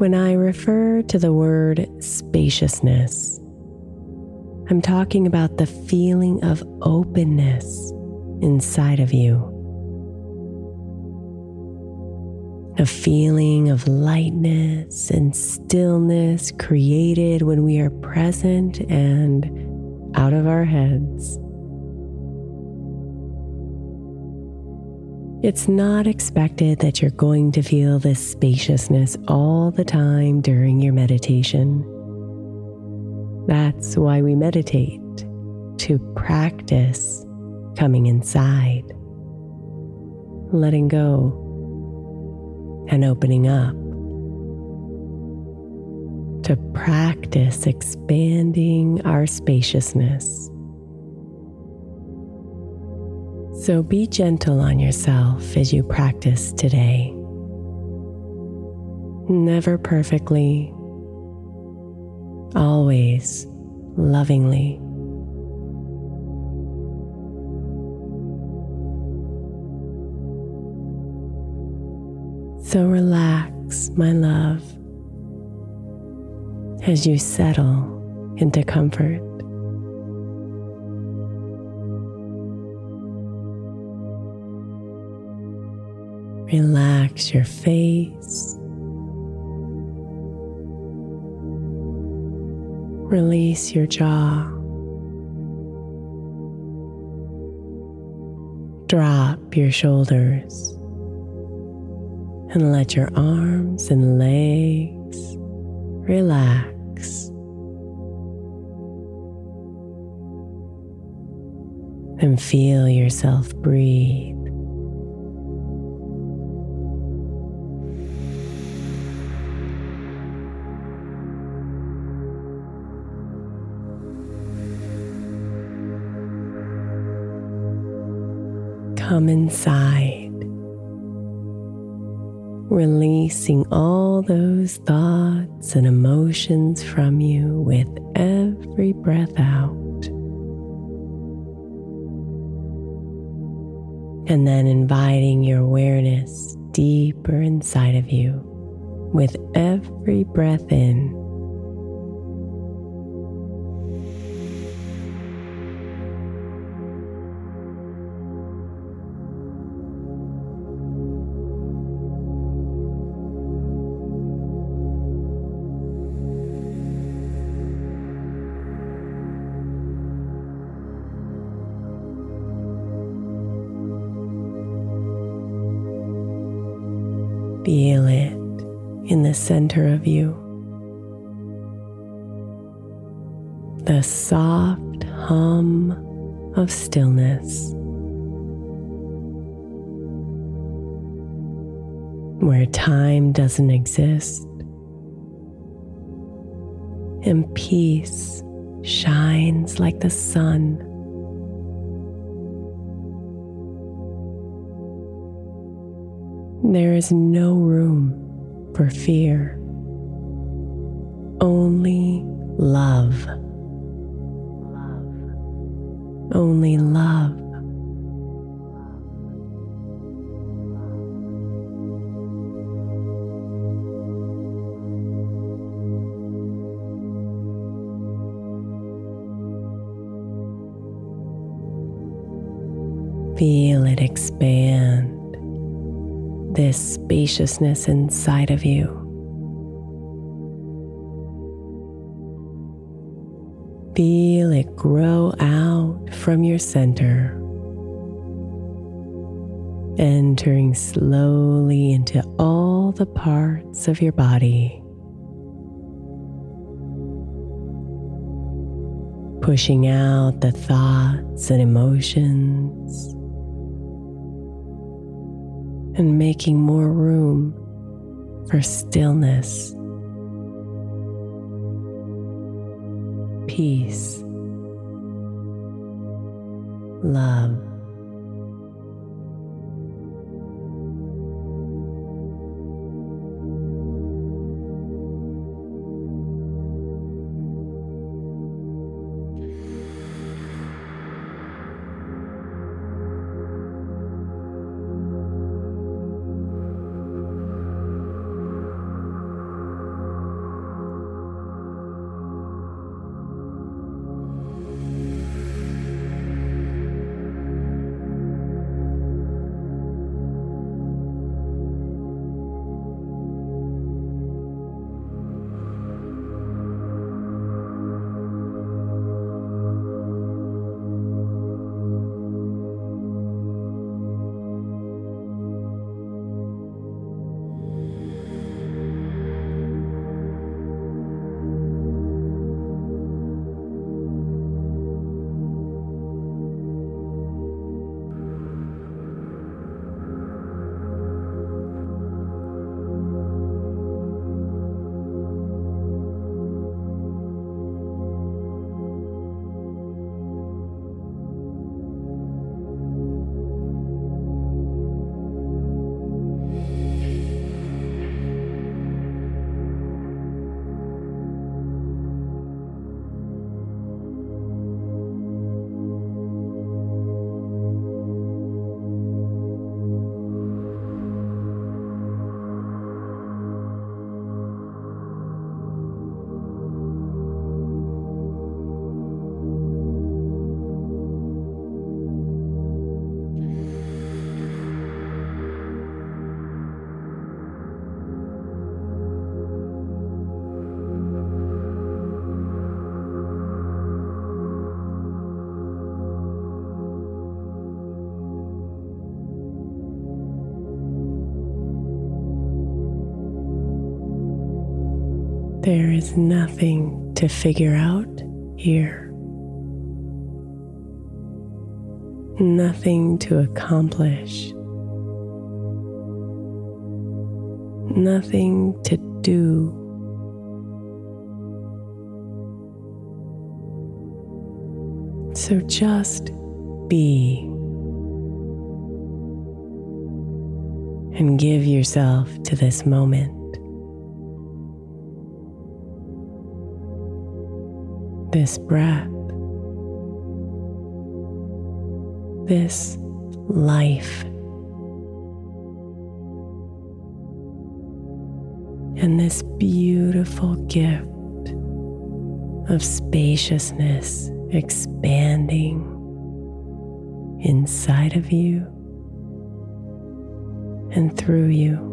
When I refer to the word spaciousness, I'm talking about the feeling of openness inside of you. A feeling of lightness and stillness created when we are present and out of our heads. It's not expected that you're going to feel this spaciousness all the time during your meditation. That's why we meditate, to practice coming inside, letting go, and opening up. To practice expanding our spaciousness. So be gentle on yourself as you practice today. Never perfectly, always lovingly. So relax, my love, as you settle into comfort. Relax your face. Release your jaw. Drop your shoulders and let your arms and legs relax. And feel yourself breathe. Come inside, releasing all those thoughts and emotions from you with every breath out. And then inviting your awareness deeper inside of you with every breath in. Feel it in the center of you. The soft hum of stillness. Where time doesn't exist and peace shines like the sun. There is no room for fear, only love. Only love. Feel it expand this spaciousness inside of you. Feel it grow out from your center, entering slowly into all the parts of your body. Pushing out the thoughts and emotions and making more room for stillness, peace, love. There is nothing to figure out here, nothing to accomplish, nothing to do. So just be and give yourself to this moment. This breath, this life. And this beautiful gift of spaciousness expanding inside of you and through you.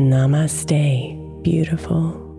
Namaste, beautiful.